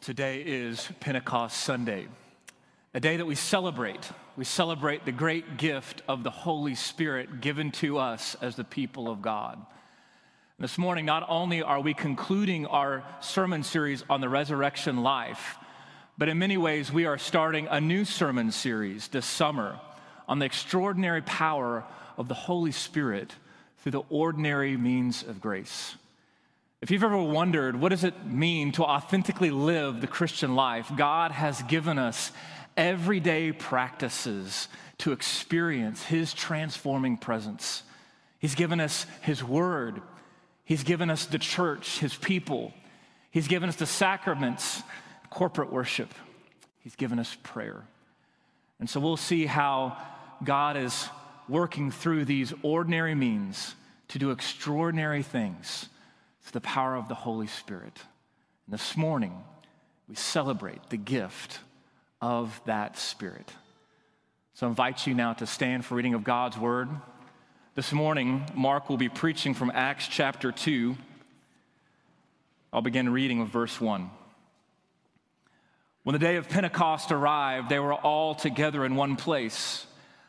Today is Pentecost Sunday, a day that we celebrate. We celebrate the great gift of the Holy Spirit given to us as the people of God. This morning, not only are we concluding our sermon series on the resurrection life, but in many ways, we are starting a new sermon series this summer on the extraordinary power of the Holy Spirit through the ordinary means of grace. If you've ever wondered what does it mean to authentically live the Christian life, God has given us everyday practices to experience his transforming presence. He's given us his word. He's given us the church, his people. He's given us the sacraments, corporate worship. He's given us prayer. And so we'll see how God is working through these ordinary means to do extraordinary things it's the power of the Holy Spirit. And this morning, we celebrate the gift of that Spirit. So I invite you now to stand for reading of God's Word. This morning, Mark will be preaching from Acts chapter 2. I'll begin reading with verse 1. When the day of Pentecost arrived, they were all together in one place.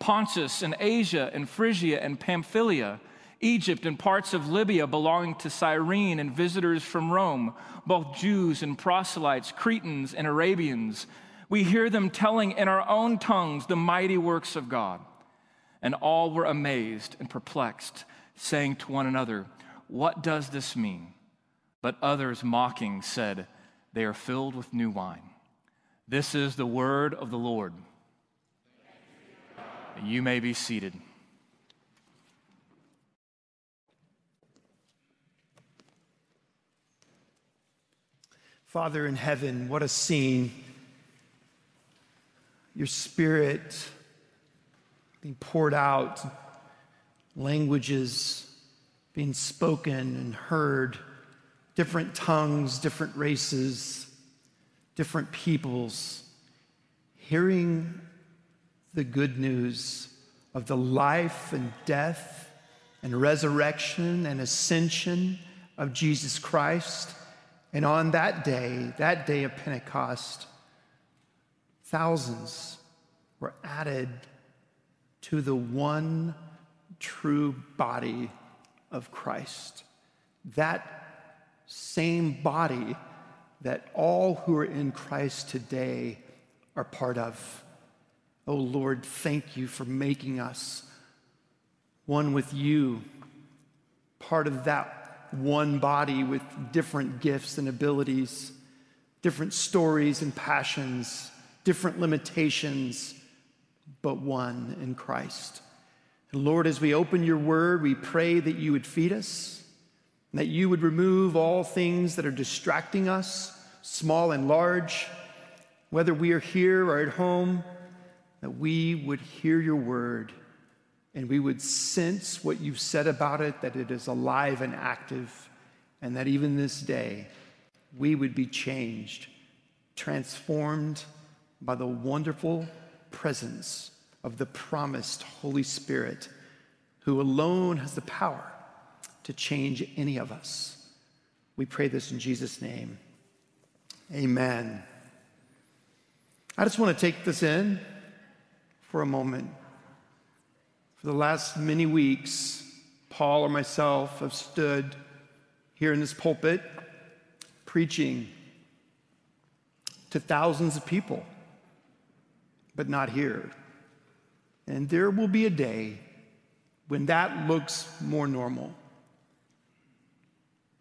Pontus and Asia and Phrygia and Pamphylia, Egypt and parts of Libya belonging to Cyrene and visitors from Rome, both Jews and proselytes, Cretans and Arabians. We hear them telling in our own tongues the mighty works of God. And all were amazed and perplexed, saying to one another, What does this mean? But others, mocking, said, They are filled with new wine. This is the word of the Lord. You may be seated. Father in heaven, what a scene. Your spirit being poured out, languages being spoken and heard, different tongues, different races, different peoples, hearing the good news of the life and death and resurrection and ascension of Jesus Christ. And on that day, that day of Pentecost, thousands were added to the one true body of Christ. That same body that all who are in Christ today are part of. Oh Lord, thank you for making us one with you, part of that one body with different gifts and abilities, different stories and passions, different limitations, but one in Christ. And Lord, as we open your word, we pray that you would feed us, that you would remove all things that are distracting us, small and large, whether we are here or at home that we would hear your word and we would sense what you've said about it, that it is alive and active, and that even this day we would be changed, transformed by the wonderful presence of the promised Holy Spirit, who alone has the power to change any of us. We pray this in Jesus' name. Amen. I just want to take this in for a moment. For the last many weeks, Paul or myself have stood here in this pulpit preaching to thousands of people, but not here And there will be a day when that looks more normal.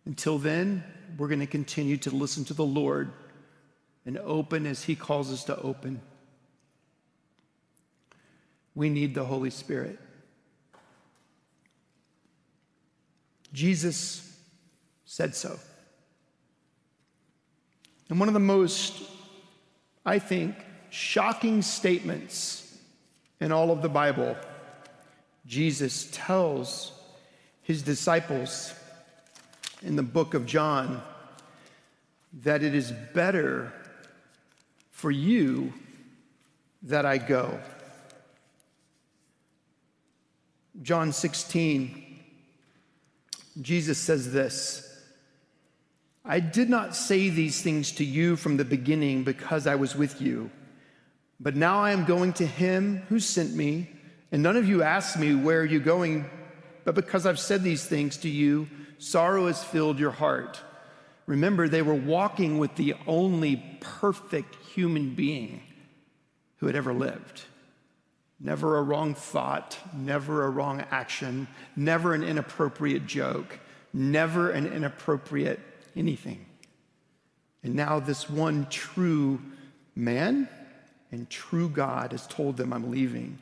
Until then, we're going to continue to listen to the Lord and open as He calls us to open. We need the Holy Spirit. Jesus said so. And one of the most, I think, shocking statements in all of the Bible, Jesus tells his disciples in the book of John that it is better for you that I go. John 16, Jesus says this I did not say these things to you from the beginning because I was with you, but now I am going to him who sent me, and none of you asked me, Where are you going? But because I've said these things to you, sorrow has filled your heart. Remember, they were walking with the only perfect human being who had ever lived. Never a wrong thought, never a wrong action, never an inappropriate joke, never an inappropriate anything. And now, this one true man and true God has told them, I'm leaving.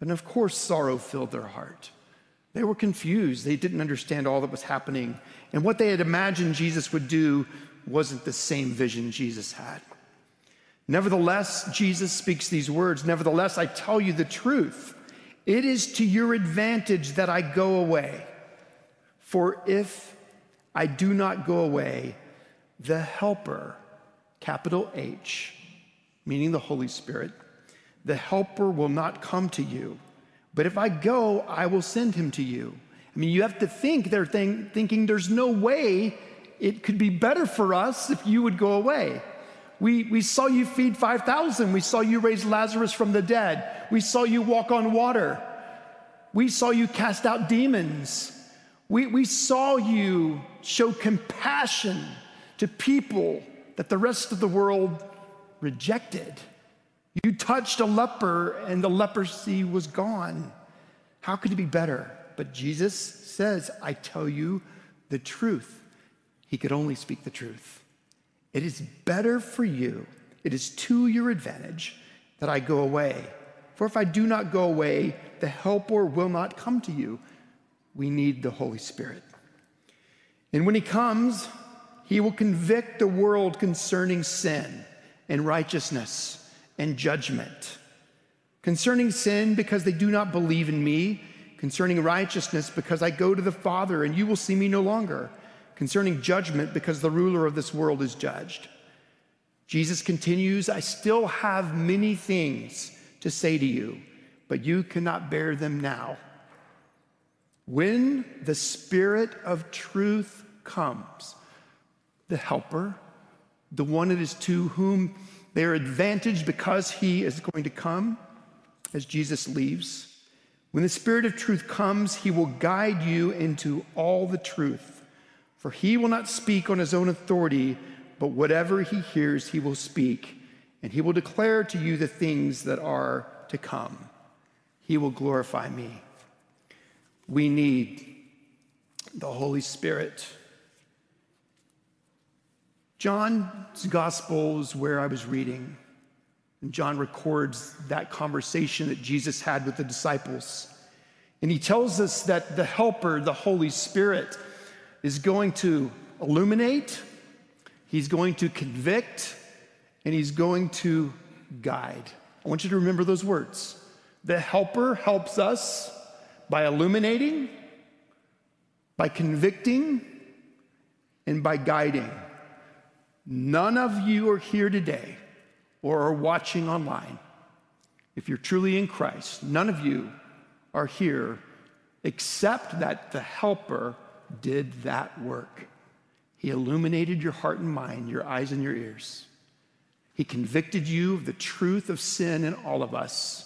And of course, sorrow filled their heart. They were confused. They didn't understand all that was happening. And what they had imagined Jesus would do wasn't the same vision Jesus had. Nevertheless, Jesus speaks these words Nevertheless, I tell you the truth. It is to your advantage that I go away. For if I do not go away, the Helper, capital H, meaning the Holy Spirit, the Helper will not come to you. But if I go, I will send him to you. I mean, you have to think they're think, thinking there's no way it could be better for us if you would go away. We, we saw you feed 5,000. We saw you raise Lazarus from the dead. We saw you walk on water. We saw you cast out demons. We, we saw you show compassion to people that the rest of the world rejected. You touched a leper and the leprosy was gone. How could it be better? But Jesus says, I tell you the truth. He could only speak the truth. It is better for you, it is to your advantage that I go away. For if I do not go away, the helper will not come to you. We need the Holy Spirit. And when he comes, he will convict the world concerning sin and righteousness and judgment. Concerning sin, because they do not believe in me. Concerning righteousness, because I go to the Father and you will see me no longer concerning judgment because the ruler of this world is judged. Jesus continues, I still have many things to say to you, but you cannot bear them now. When the Spirit of truth comes, the Helper, the one it is to whom they are advantaged because he is going to come as Jesus leaves. When the Spirit of truth comes, he will guide you into all the truth. For he will not speak on his own authority, but whatever he hears, he will speak, and he will declare to you the things that are to come. He will glorify me. We need the Holy Spirit. John's gospel is where I was reading. And John records that conversation that Jesus had with the disciples. And he tells us that the Helper, the Holy Spirit, is going to illuminate, he's going to convict, and he's going to guide. I want you to remember those words. The helper helps us by illuminating, by convicting, and by guiding. None of you are here today or are watching online. If you're truly in Christ, none of you are here except that the helper did that work. He illuminated your heart and mind, your eyes and your ears. He convicted you of the truth of sin in all of us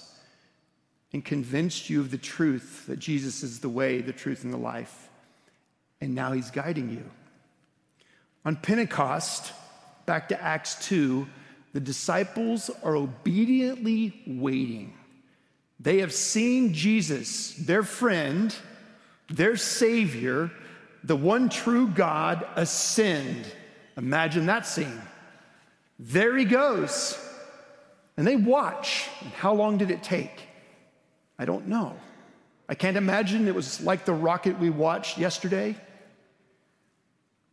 and convinced you of the truth that Jesus is the way, the truth, and the life. And now he's guiding you. On Pentecost, back to Acts 2, the disciples are obediently waiting. They have seen Jesus, their friend, their Savior, the one true God, ascend. Imagine that scene. There he goes. And they watch. And how long did it take? I don't know. I can't imagine it was like the rocket we watched yesterday.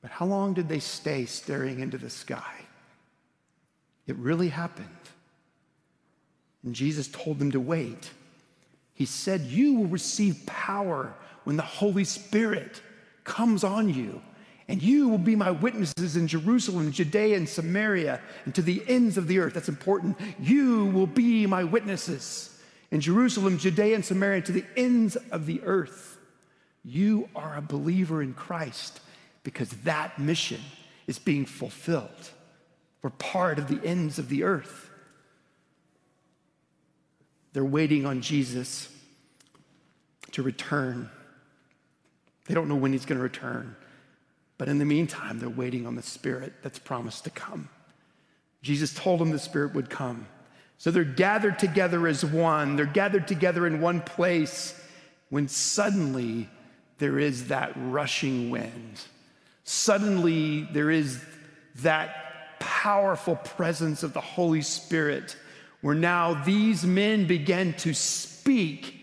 But how long did they stay staring into the sky? It really happened. And Jesus told them to wait. He said, You will receive power when the Holy Spirit comes on you. And you will be my witnesses in Jerusalem, Judea, and Samaria, and to the ends of the earth. That's important. You will be my witnesses in Jerusalem, Judea, and Samaria, to the ends of the earth. You are a believer in Christ because that mission is being fulfilled. We're part of the ends of the earth. They're waiting on Jesus to return. They don't know when he's going to return. But in the meantime, they're waiting on the Spirit that's promised to come. Jesus told them the Spirit would come. So they're gathered together as one, they're gathered together in one place when suddenly there is that rushing wind. Suddenly there is that powerful presence of the Holy Spirit where now these men begin to speak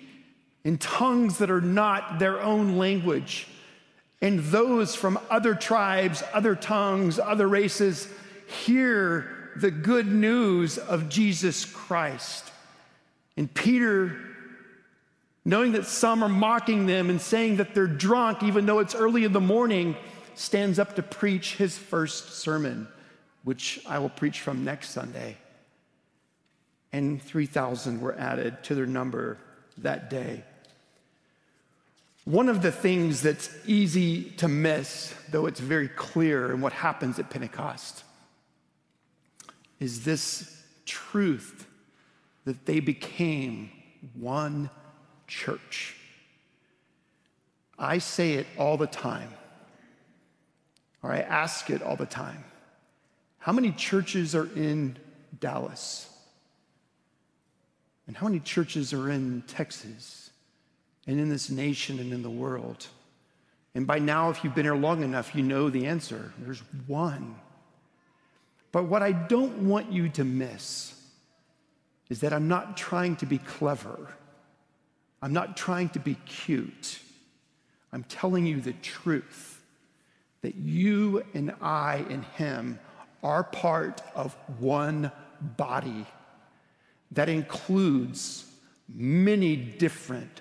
in tongues that are not their own language and those from other tribes, other tongues, other races hear the good news of Jesus Christ. And Peter, knowing that some are mocking them and saying that they're drunk, even though it's early in the morning, stands up to preach his first sermon, which I will preach from next Sunday. And 3,000 were added to their number that day. One of the things that's easy to miss, though it's very clear in what happens at Pentecost, is this truth that they became one church. I say it all the time, or I ask it all the time. How many churches are in Dallas? And how many churches are in Texas? And in this nation and in the world? And by now, if you've been here long enough, you know the answer. There's one. But what I don't want you to miss is that I'm not trying to be clever. I'm not trying to be cute. I'm telling you the truth that you and I and Him are part of one body that includes many different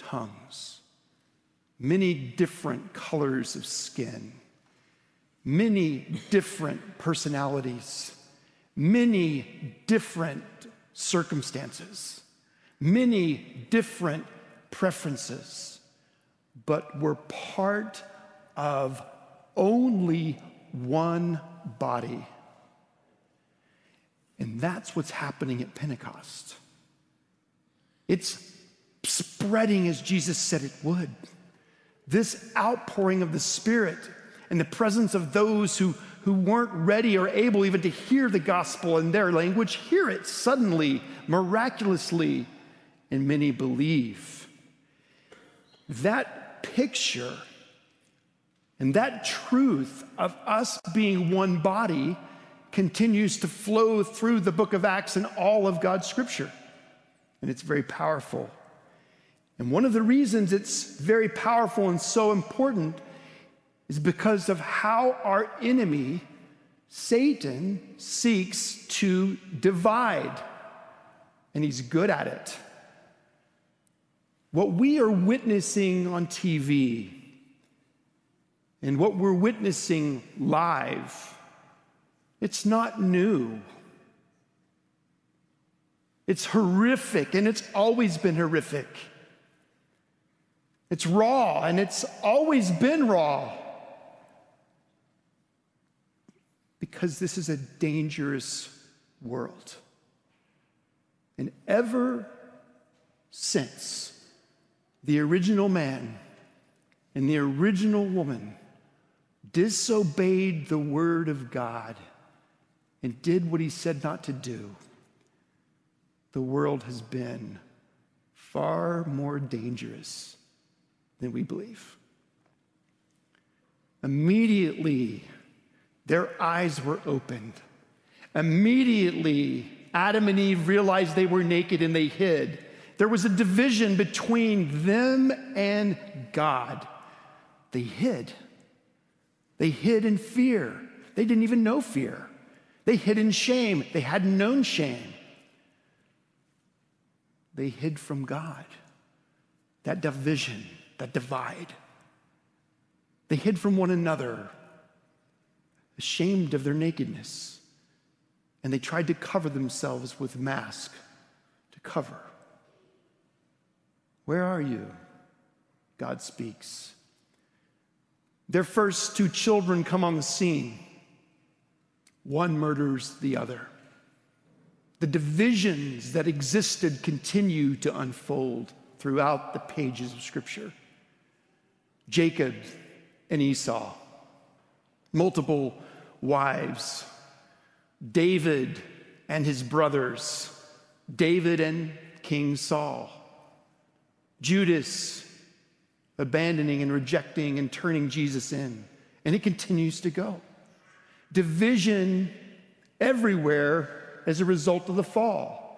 tongues, many different colors of skin, many different personalities, many different circumstances, many different preferences, but we're part of only one body. And that's what's happening at Pentecost. It's spreading as Jesus said it would. This outpouring of the Spirit and the presence of those who, who weren't ready or able even to hear the gospel in their language hear it suddenly, miraculously, and many believe. That picture and that truth of us being one body continues to flow through the book of Acts and all of God's scripture. And it's very powerful. And one of the reasons it's very powerful and so important is because of how our enemy, Satan, seeks to divide. And he's good at it. What we are witnessing on TV and what we're witnessing live, it's not new. It's horrific, and it's always been horrific. It's raw, and it's always been raw. Because this is a dangerous world. And ever since the original man and the original woman disobeyed the word of God and did what he said not to do, the world has been far more dangerous than we believe. Immediately, their eyes were opened. Immediately, Adam and Eve realized they were naked and they hid. There was a division between them and God. They hid. They hid in fear. They didn't even know fear. They hid in shame. They hadn't known shame. They hid from God. That division, that divide. They hid from one another, ashamed of their nakedness. And they tried to cover themselves with mask to cover. Where are you? God speaks. Their first two children come on the scene. One murders the other. The divisions that existed continue to unfold throughout the pages of Scripture. Jacob and Esau, multiple wives, David and his brothers, David and King Saul, Judas abandoning and rejecting and turning Jesus in. And it continues to go. Division everywhere as a result of the fall.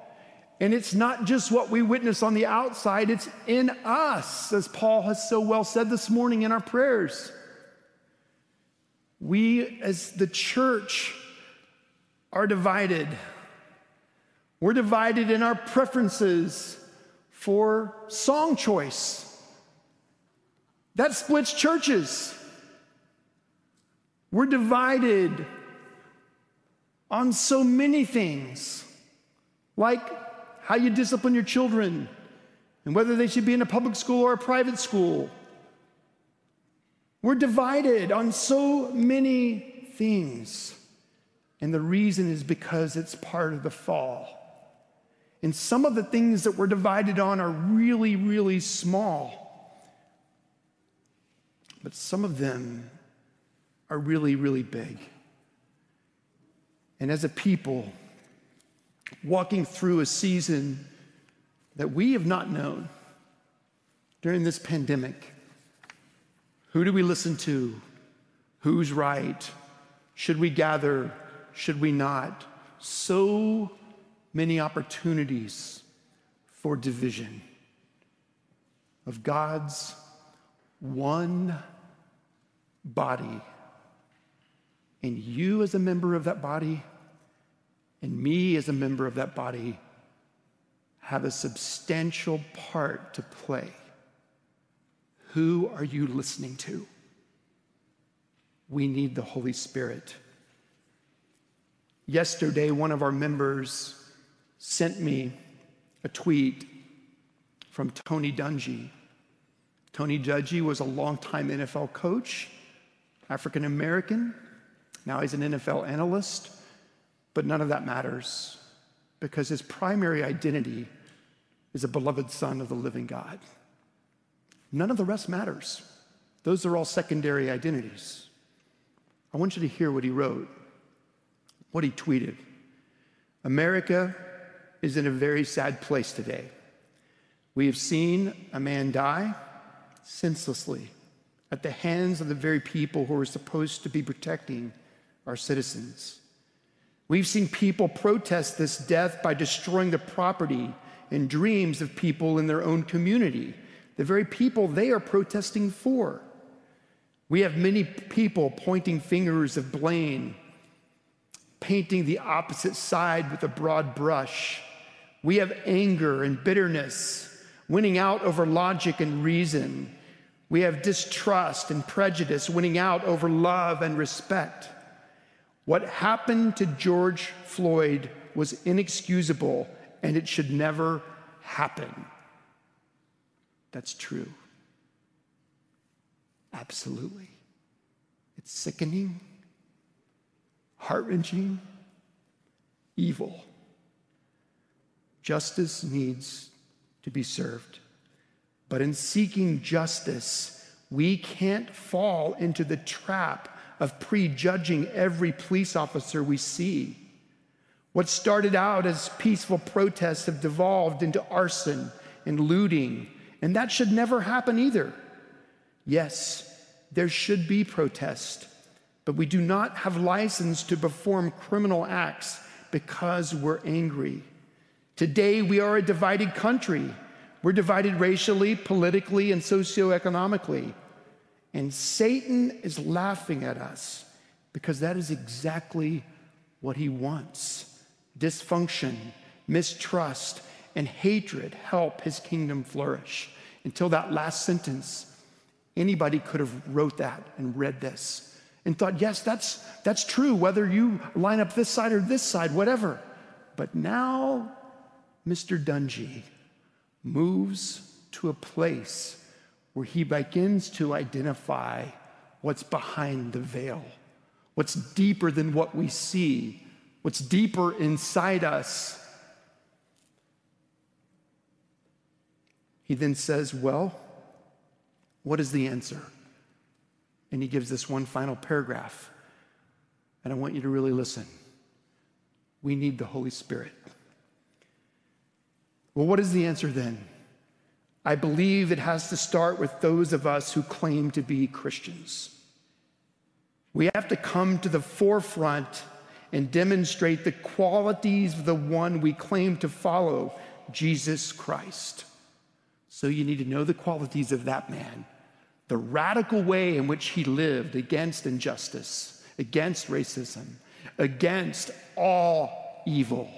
And it's not just what we witness on the outside, it's in us, as Paul has so well said this morning in our prayers. We, as the church, are divided. We're divided in our preferences for song choice. That splits churches. We're divided on so many things, like how you discipline your children and whether they should be in a public school or a private school. We're divided on so many things. And the reason is because it's part of the fall. And some of the things that we're divided on are really, really small. But some of them are really, really big. And as a people, walking through a season that we have not known during this pandemic, who do we listen to? Who's right? Should we gather? Should we not? So many opportunities for division of God's one body. And you, as a member of that body, and me, as a member of that body, have a substantial part to play. Who are you listening to? We need the Holy Spirit. Yesterday, one of our members sent me a tweet from Tony Dungy. Tony Dungy was a longtime NFL coach, African American. Now he's an NFL analyst, but none of that matters because his primary identity is a beloved son of the living God. None of the rest matters. Those are all secondary identities. I want you to hear what he wrote, what he tweeted. America is in a very sad place today. We have seen a man die senselessly at the hands of the very people who are supposed to be protecting our citizens. We've seen people protest this death by destroying the property and dreams of people in their own community the very people they are protesting for. We have many people pointing fingers of blame, painting the opposite side with a broad brush. We have anger and bitterness winning out over logic and reason. We have distrust and prejudice winning out over love and respect. What happened to George Floyd was inexcusable and it should never happen that's true. Absolutely. It's sickening, heart wrenching, evil. Justice needs to be served. But in seeking justice, we can't fall into the trap of prejudging every police officer we see. What started out as peaceful protests have devolved into arson and looting, and that should never happen either. Yes, there should be protest, but we do not have license to perform criminal acts because we're angry. Today, we are a divided country. We're divided racially, politically, and socioeconomically. And Satan is laughing at us because that is exactly what he wants. Dysfunction, mistrust, and hatred help his kingdom flourish. Until that last sentence, anybody could have wrote that and read this and thought, yes, that's, that's true, whether you line up this side or this side, whatever. But now, Mr. Dungy moves to a place where he begins to identify what's behind the veil, what's deeper than what we see, what's deeper inside us. He then says, Well, what is the answer? And he gives this one final paragraph. And I want you to really listen. We need the Holy Spirit. Well, what is the answer then? I believe it has to start with those of us who claim to be Christians. We have to come to the forefront and demonstrate the qualities of the one we claim to follow, Jesus Christ. So you need to know the qualities of that man, the radical way in which he lived against injustice, against racism, against all evil.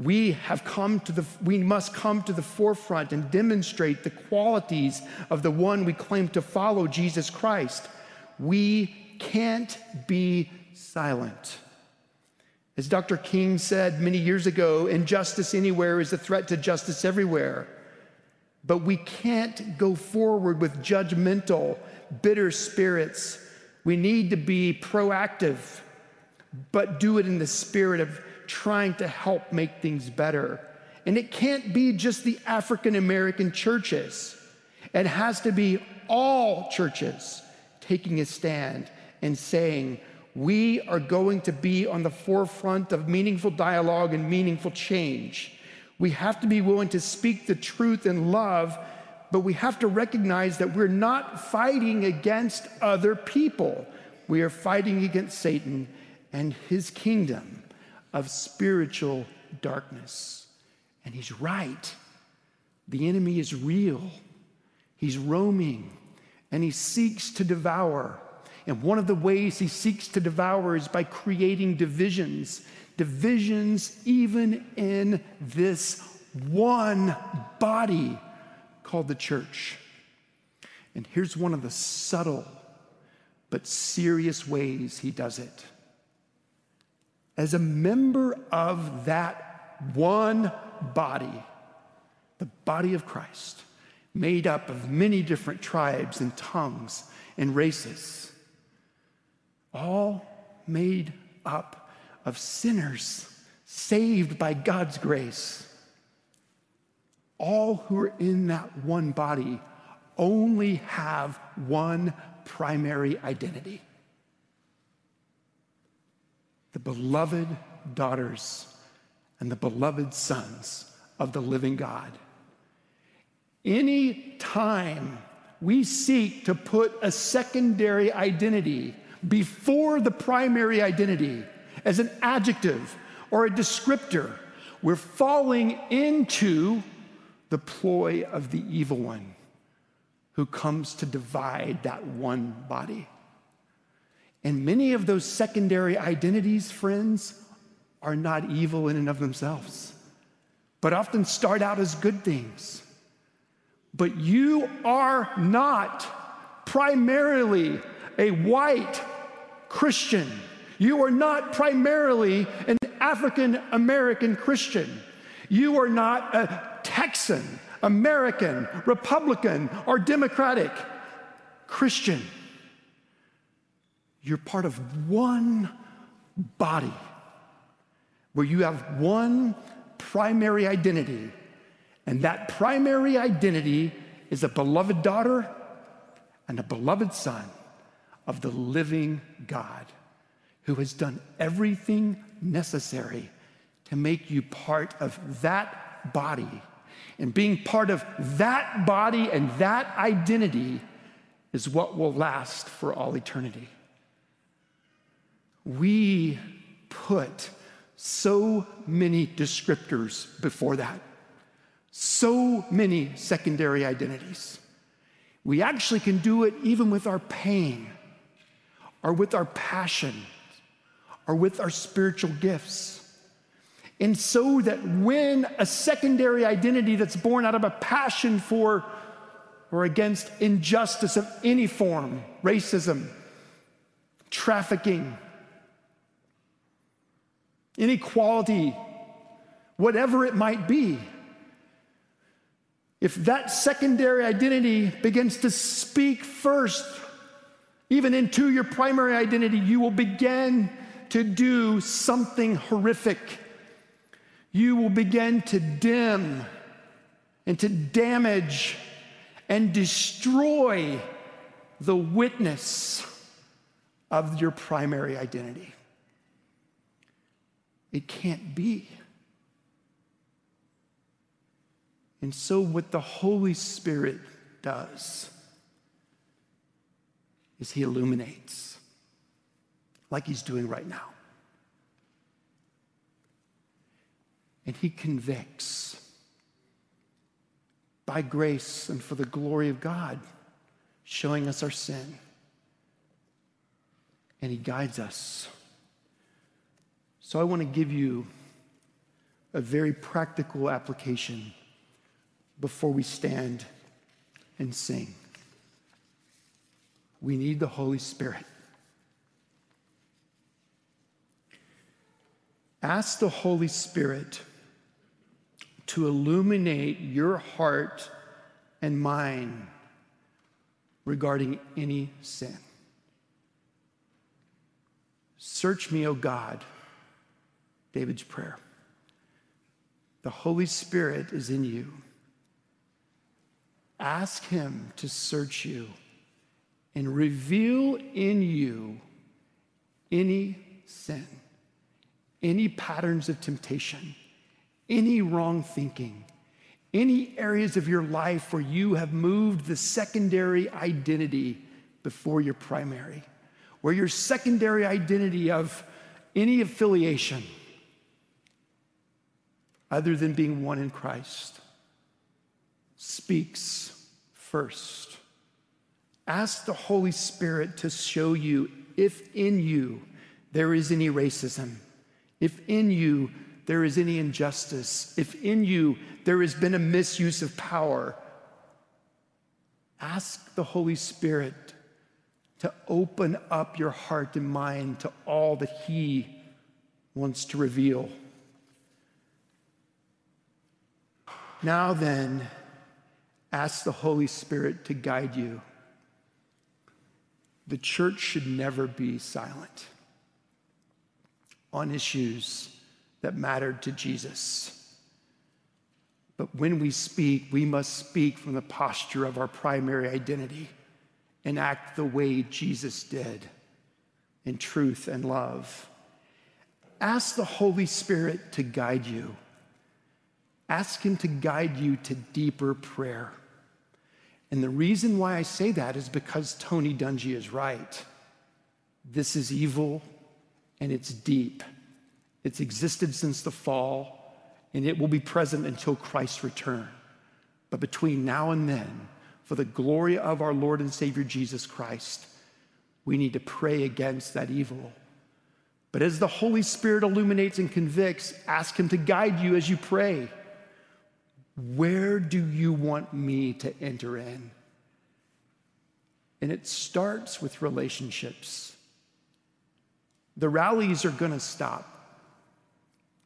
We have come to the, we must come to the forefront and demonstrate the qualities of the one we claim to follow, Jesus Christ. We can't be silent. As Dr. King said many years ago, injustice anywhere is a threat to justice everywhere. But we can't go forward with judgmental, bitter spirits. We need to be proactive, but do it in the spirit of trying to help make things better. And it can't be just the African American churches, it has to be all churches taking a stand and saying, we are going to be on the forefront of meaningful dialogue and meaningful change. We have to be willing to speak the truth in love, but we have to recognize that we're not fighting against other people. We are fighting against Satan and his kingdom of spiritual darkness. And he's right. The enemy is real, he's roaming, and he seeks to devour. And one of the ways he seeks to devour is by creating divisions, divisions even in this one body called the church. And here's one of the subtle but serious ways he does it as a member of that one body, the body of Christ, made up of many different tribes and tongues and races, all made up of sinners saved by God's grace. All who are in that one body only have one primary identity the beloved daughters and the beloved sons of the living God. Any time we seek to put a secondary identity before the primary identity as an adjective or a descriptor, we're falling into the ploy of the evil one who comes to divide that one body. And many of those secondary identities, friends, are not evil in and of themselves, but often start out as good things. But you are not primarily a white Christian. You are not primarily an African American Christian. You are not a Texan, American, Republican, or Democratic Christian. You're part of one body where you have one primary identity. And that primary identity is a beloved daughter and a beloved son of the living God who has done everything necessary to make you part of that body. And being part of that body and that identity is what will last for all eternity. We put so many descriptors before that, so many secondary identities. We actually can do it even with our pain, or with our passion, or with our spiritual gifts. And so that when a secondary identity that's born out of a passion for or against injustice of any form, racism, trafficking, inequality, whatever it might be, if that secondary identity begins to speak first, even into your primary identity, you will begin to do something horrific. You will begin to dim and to damage and destroy the witness of your primary identity. It can't be. And so, what the Holy Spirit does is He illuminates, like He's doing right now. And He convicts by grace and for the glory of God, showing us our sin. And He guides us. So I want to give you a very practical application before we stand and sing. We need the Holy Spirit. Ask the Holy Spirit to illuminate your heart and mind regarding any sin. Search me, O God, David's prayer. The Holy Spirit is in you. Ask Him to search you and reveal in you any sin, any patterns of temptation any wrong thinking, any areas of your life where you have moved the secondary identity before your primary, where your secondary identity of any affiliation other than being one in Christ speaks first. Ask the Holy Spirit to show you if in you there is any racism, if in you there is any injustice, if in you there has been a misuse of power, ask the Holy Spirit to open up your heart and mind to all that He wants to reveal. Now, then, ask the Holy Spirit to guide you. The church should never be silent on issues that mattered to Jesus. But when we speak, we must speak from the posture of our primary identity and act the way Jesus did in truth and love. Ask the Holy Spirit to guide you. Ask Him to guide you to deeper prayer. And the reason why I say that is because Tony Dungy is right. This is evil and it's deep. It's existed since the fall, and it will be present until Christ's return. But between now and then, for the glory of our Lord and Savior Jesus Christ, we need to pray against that evil. But as the Holy Spirit illuminates and convicts, ask Him to guide you as you pray. Where do you want me to enter in? And it starts with relationships. The rallies are going to stop.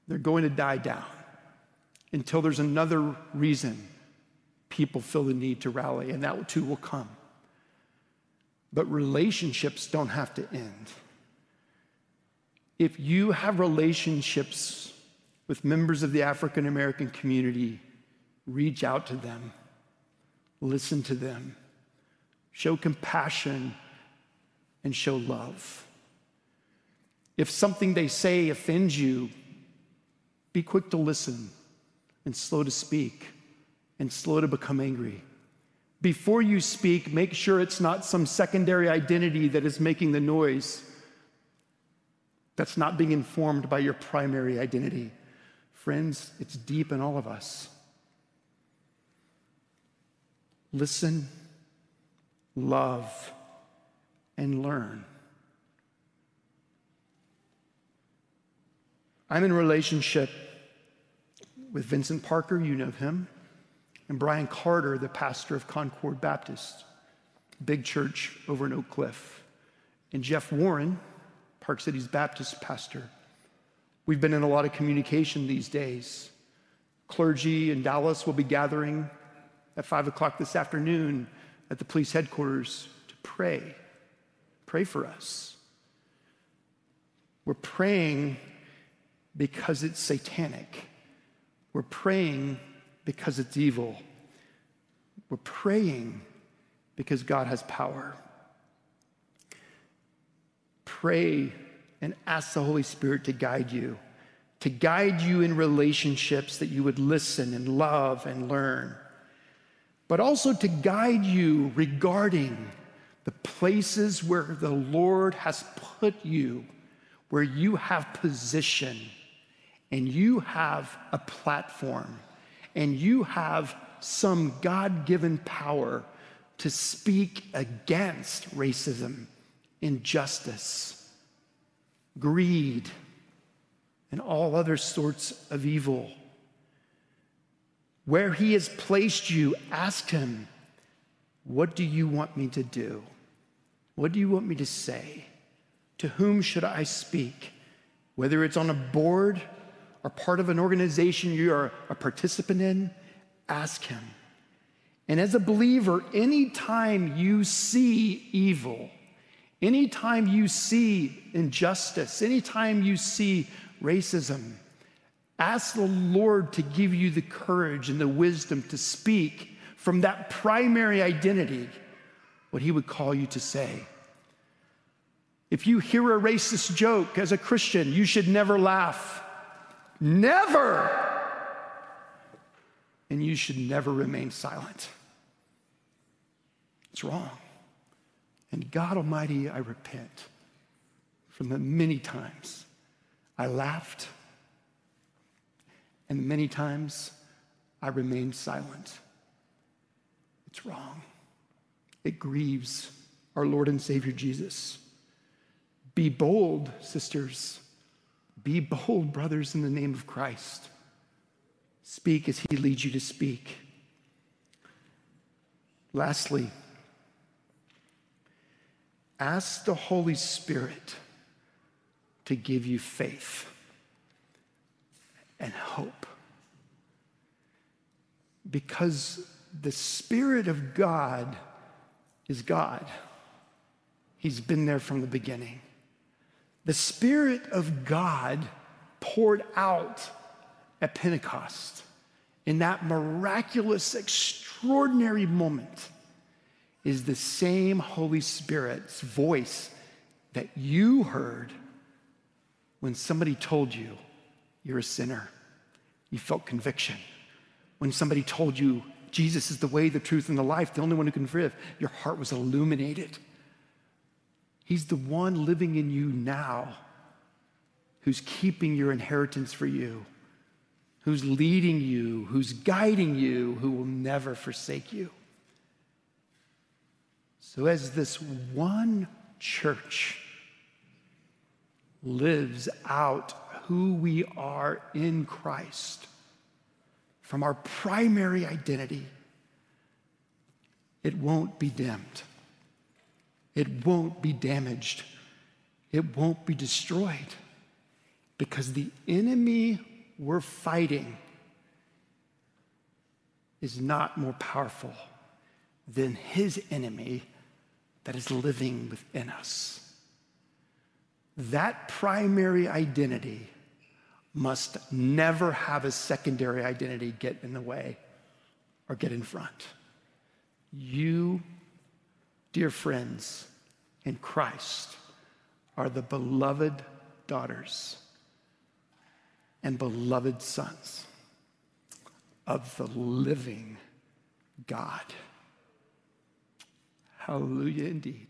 They're going to die down until there's another reason people feel the need to rally, and that too will come. But relationships don't have to end. If you have relationships with members of the African American community, reach out to them, listen to them, show compassion, and show love. If something they say offends you, be quick to listen and slow to speak and slow to become angry. Before you speak, make sure it's not some secondary identity that is making the noise that's not being informed by your primary identity. Friends, it's deep in all of us. Listen, love, and learn. I'm in relationship with Vincent Parker, you know him, and Bryan Carter, the pastor of Concord Baptist, big church over in Oak Cliff, and Jeff Warren, Park Cities Baptist pastor. We've been in a lot of communication these days. Clergy in Dallas will be gathering at five o'clock this afternoon at the police headquarters to pray. Pray for us. We're praying because it's satanic. We're praying because it's evil. We're praying because God has power. Pray and ask the Holy Spirit to guide you, to guide you in relationships that you would listen and love and learn, but also to guide you regarding the places where the Lord has put you, where you have position and you have a platform and you have some God given power to speak against racism, injustice, greed, and all other sorts of evil. Where He has placed you, ask Him, What do you want me to do? What do you want me to say? To whom should I speak? Whether it's on a board or part of an organization you are a participant in, ask Him. And as a believer, anytime you see evil, anytime you see injustice, anytime you see racism, ask the Lord to give you the courage and the wisdom to speak from that primary identity what He would call you to say. If you hear a racist joke as a Christian, you should never laugh. Never. And you should never remain silent. It's wrong. And God Almighty, I repent from the many times I laughed and many times I remained silent. It's wrong. It grieves our Lord and Savior Jesus. Be bold, sisters. Be bold, brothers, in the name of Christ. Speak as he leads you to speak. Lastly, ask the Holy Spirit to give you faith and hope. Because the Spirit of God is God, He's been there from the beginning. The Spirit of God poured out at Pentecost in that miraculous, extraordinary moment is the same Holy Spirit's voice that you heard when somebody told you you're a sinner. You felt conviction. When somebody told you Jesus is the way, the truth, and the life, the only one who can forgive, your heart was illuminated. He's the one living in you now who's keeping your inheritance for you, who's leading you, who's guiding you, who will never forsake you. So, as this one church lives out who we are in Christ from our primary identity, it won't be dimmed. It won't be damaged. It won't be destroyed because the enemy we're fighting is not more powerful than his enemy that is living within us. That primary identity must never have a secondary identity get in the way or get in front. You dear friends, in Christ are the beloved daughters and beloved sons of the living God. Hallelujah indeed.